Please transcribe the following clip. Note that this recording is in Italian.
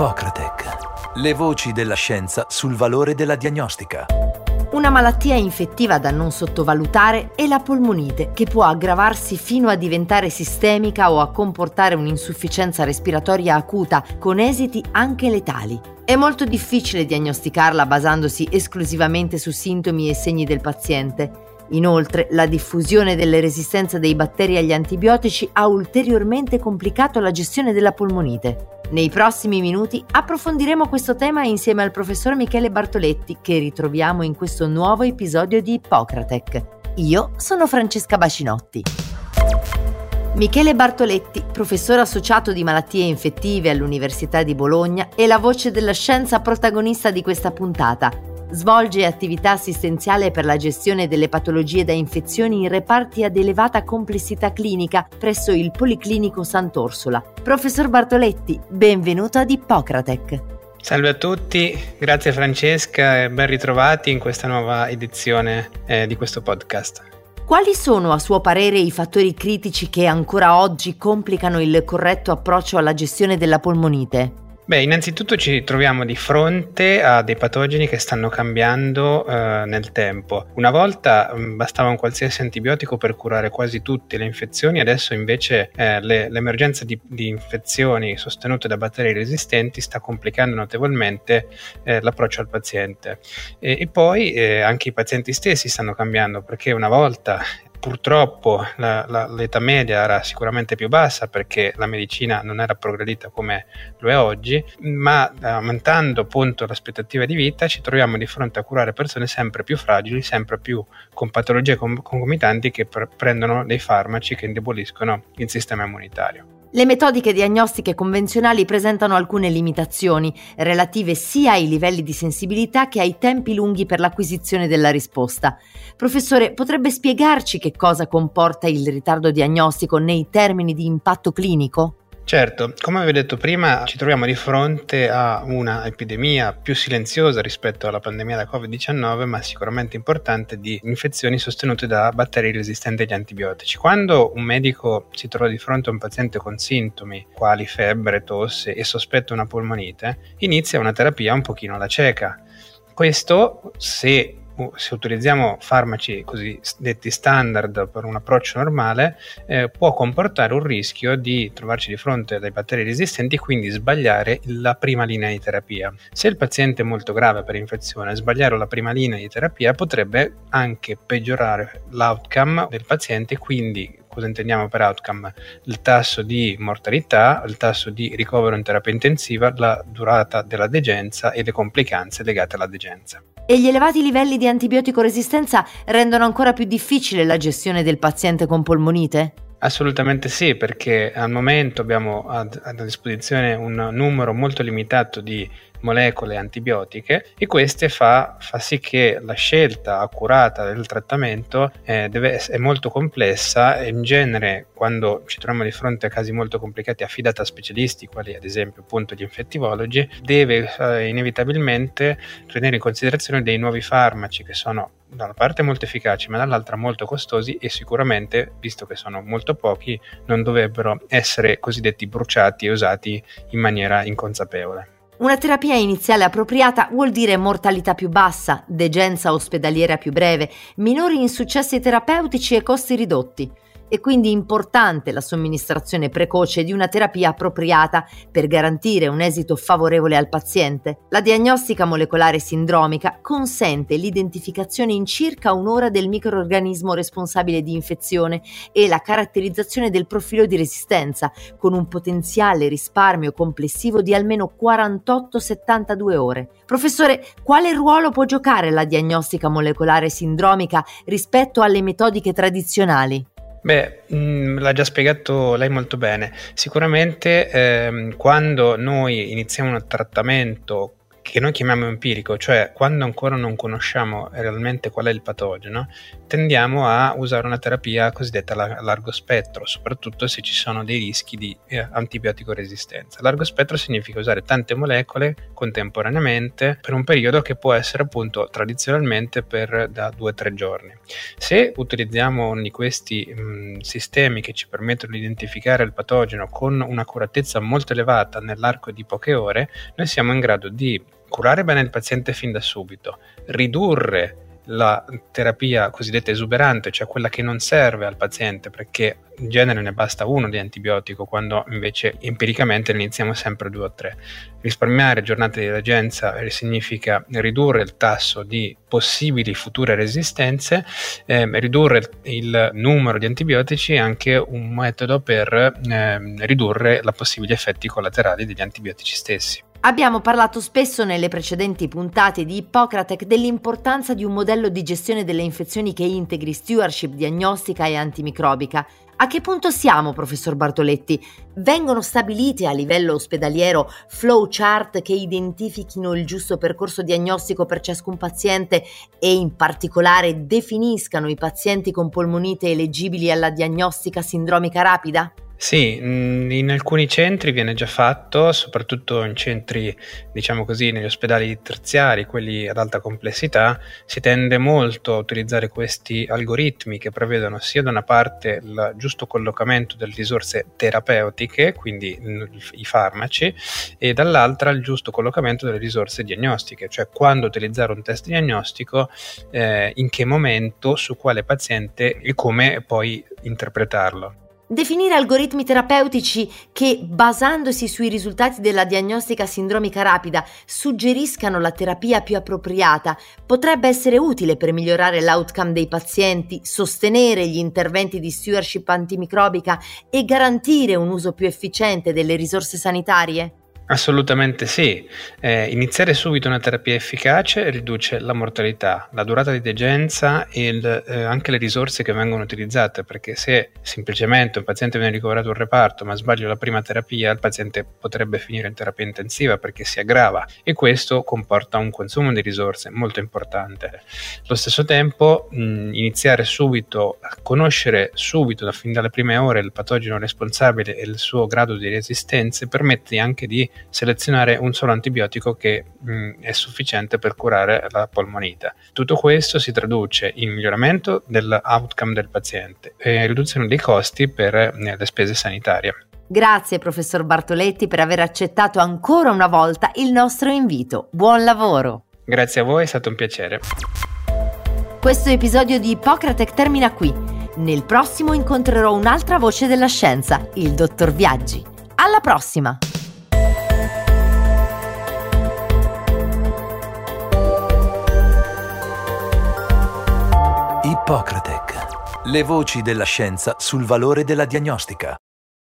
Ippocratec. Le voci della scienza sul valore della diagnostica. Una malattia infettiva da non sottovalutare è la polmonite, che può aggravarsi fino a diventare sistemica o a comportare un'insufficienza respiratoria acuta, con esiti anche letali. È molto difficile diagnosticarla basandosi esclusivamente su sintomi e segni del paziente. Inoltre, la diffusione delle resistenze dei batteri agli antibiotici ha ulteriormente complicato la gestione della polmonite. Nei prossimi minuti approfondiremo questo tema insieme al professor Michele Bartoletti che ritroviamo in questo nuovo episodio di Ippocratec. Io sono Francesca Bacinotti. Michele Bartoletti, professore associato di malattie infettive all'Università di Bologna, è la voce della scienza protagonista di questa puntata Svolge attività assistenziale per la gestione delle patologie da infezioni in reparti ad elevata complessità clinica presso il Policlinico Sant'Orsola. Professor Bartoletti, benvenuto ad Ippocratec. Salve a tutti, grazie Francesca e ben ritrovati in questa nuova edizione eh, di questo podcast. Quali sono a suo parere i fattori critici che ancora oggi complicano il corretto approccio alla gestione della polmonite? Beh, innanzitutto ci troviamo di fronte a dei patogeni che stanno cambiando eh, nel tempo. Una volta mh, mm, bastava un qualsiasi antibiotico per curare quasi tutte le infezioni, adesso invece eh, le, l'emergenza di, di, infezioni sostenute da batteri resistenti sta complicando notevolmente eh, l'approccio al paziente. E, e poi eh, anche i pazienti stessi stanno cambiando perché una volta Purtroppo la, la, l'età media era sicuramente più bassa perché la medicina non era progredita come lo è oggi, ma aumentando appunto l'aspettativa di vita ci troviamo di fronte a curare persone sempre più fragili, sempre più con patologie concomitanti che pre- prendono dei farmaci che indeboliscono il sistema immunitario. Le metodiche diagnostiche convenzionali presentano alcune limitazioni relative sia ai livelli di sensibilità che ai tempi lunghi per l'acquisizione della risposta. Professore, potrebbe spiegarci che cosa comporta il ritardo diagnostico nei termini di impatto clinico? Certo, come vi ho detto prima, ci troviamo di fronte a una epidemia più silenziosa rispetto alla pandemia da Covid-19, ma sicuramente importante di infezioni sostenute da batteri resistenti agli antibiotici. Quando un medico si trova di fronte a un paziente con sintomi quali febbre, tosse e sospetta una polmonite, inizia una terapia un pochino alla cieca. Questo se se utilizziamo farmaci cosiddetti standard per un approccio normale, eh, può comportare un rischio di trovarci di fronte a dei batteri resistenti e quindi sbagliare la prima linea di terapia. Se il paziente è molto grave per infezione, sbagliare la prima linea di terapia potrebbe anche peggiorare l'outcome del paziente, quindi cosa intendiamo per outcome? Il tasso di mortalità, il tasso di ricovero in terapia intensiva, la durata della degenza e le complicanze legate alla degenza. E gli elevati livelli di antibiotico resistenza rendono ancora più difficile la gestione del paziente con polmonite? Assolutamente sì, perché al momento abbiamo a, a disposizione un numero molto limitato di molecole antibiotiche e queste fa, fa sì che la scelta accurata del trattamento eh, deve, è molto complessa e in genere quando ci troviamo di fronte a casi molto complicati affidata a specialisti quali ad esempio appunto gli infettivologi deve eh, inevitabilmente tenere in considerazione dei nuovi farmaci che sono da una parte molto efficaci ma dall'altra molto costosi e sicuramente visto che sono molto pochi non dovrebbero essere cosiddetti bruciati e usati in maniera inconsapevole. Una terapia iniziale appropriata vuol dire mortalità più bassa, degenza ospedaliera più breve, minori insuccessi terapeutici e costi ridotti. È quindi importante la somministrazione precoce di una terapia appropriata per garantire un esito favorevole al paziente. La diagnostica molecolare sindromica consente l'identificazione in circa un'ora del microorganismo responsabile di infezione e la caratterizzazione del profilo di resistenza, con un potenziale risparmio complessivo di almeno 48-72 ore. Professore, quale ruolo può giocare la diagnostica molecolare sindromica rispetto alle metodiche tradizionali? Beh, mh, mm, l'ha già spiegato lei molto bene. Sicuramente ehm, quando noi iniziamo un trattamento che noi chiamiamo empirico, cioè quando ancora non conosciamo realmente qual è il patogeno, tendiamo a usare una terapia cosiddetta a largo spettro, soprattutto se ci sono dei rischi di eh, antibiotico resistenza. Largo spettro significa usare tante molecole contemporaneamente per un periodo che può essere appunto tradizionalmente per da 2-3 giorni. Se utilizziamo uno di questi mh, sistemi che ci permettono di identificare il patogeno con un'accuratezza molto elevata nell'arco di poche ore, noi siamo in grado di curare bene il paziente fin da subito, ridurre la terapia cosiddetta esuberante, cioè quella che non serve al paziente perché in genere ne basta uno di antibiotico, quando invece empiricamente ne iniziamo sempre due o tre. Risparmiare giornate di regenza significa ridurre il tasso di possibili future resistenze, eh, ridurre il numero di antibiotici è anche un metodo per eh, ridurre la possibili effetti collaterali degli antibiotici stessi. Abbiamo parlato spesso nelle precedenti puntate di Hippocratec dell'importanza di un modello di gestione delle infezioni che integri stewardship diagnostica e antimicrobica. A che punto siamo, professor Bartoletti? Vengono stabiliti a livello ospedaliero flow chart che identifichino il giusto percorso diagnostico per ciascun paziente e in particolare definiscano i pazienti con polmonite eleggibili alla diagnostica sindromica rapida? Sì, mm, in alcuni centri viene già fatto, soprattutto in centri, diciamo così, negli ospedali terziari, quelli ad alta complessità, si tende molto a utilizzare questi algoritmi che prevedono sia da una parte il giusto collocamento delle risorse terapeutiche, quindi i farmaci, e dall'altra il giusto collocamento delle risorse diagnostiche, cioè quando utilizzare un test diagnostico, eh, in che momento, su quale paziente e come poi interpretarlo. Definire algoritmi terapeutici che, basandosi sui risultati della diagnostica sindromica rapida, suggeriscano la terapia più appropriata, potrebbe essere utile per migliorare l'outcome dei pazienti, sostenere gli interventi di stewardship antimicrobica e garantire un uso più efficiente delle risorse sanitarie? Assolutamente sì. Eh, iniziare subito una terapia efficace riduce la mortalità, la durata di degenza e il, eh, anche le risorse che vengono utilizzate, perché se semplicemente un paziente viene ricoverato in reparto ma sbaglio la prima terapia, il paziente potrebbe finire in terapia intensiva perché si aggrava e questo comporta un consumo di risorse molto importante. Allo stesso tempo mh, iniziare subito a conoscere subito, da fin dalle prime ore, il patogeno responsabile e il suo grado di resistenza permette anche di selezionare un solo antibiotico che mh, è sufficiente per curare la polmonite. Tutto questo si traduce in miglioramento dell'outcome del paziente e riduzione dei costi per eh, le spese sanitarie. Grazie professor Bartoletti per aver accettato ancora una volta il nostro invito. Buon lavoro! Grazie a voi, è stato un piacere. Questo episodio di Ippocratec termina qui. Nel prossimo incontrerò un'altra voce della scienza, il dottor Viaggi. Alla prossima! Ippocratec. Le voci della scienza sul valore della diagnostica.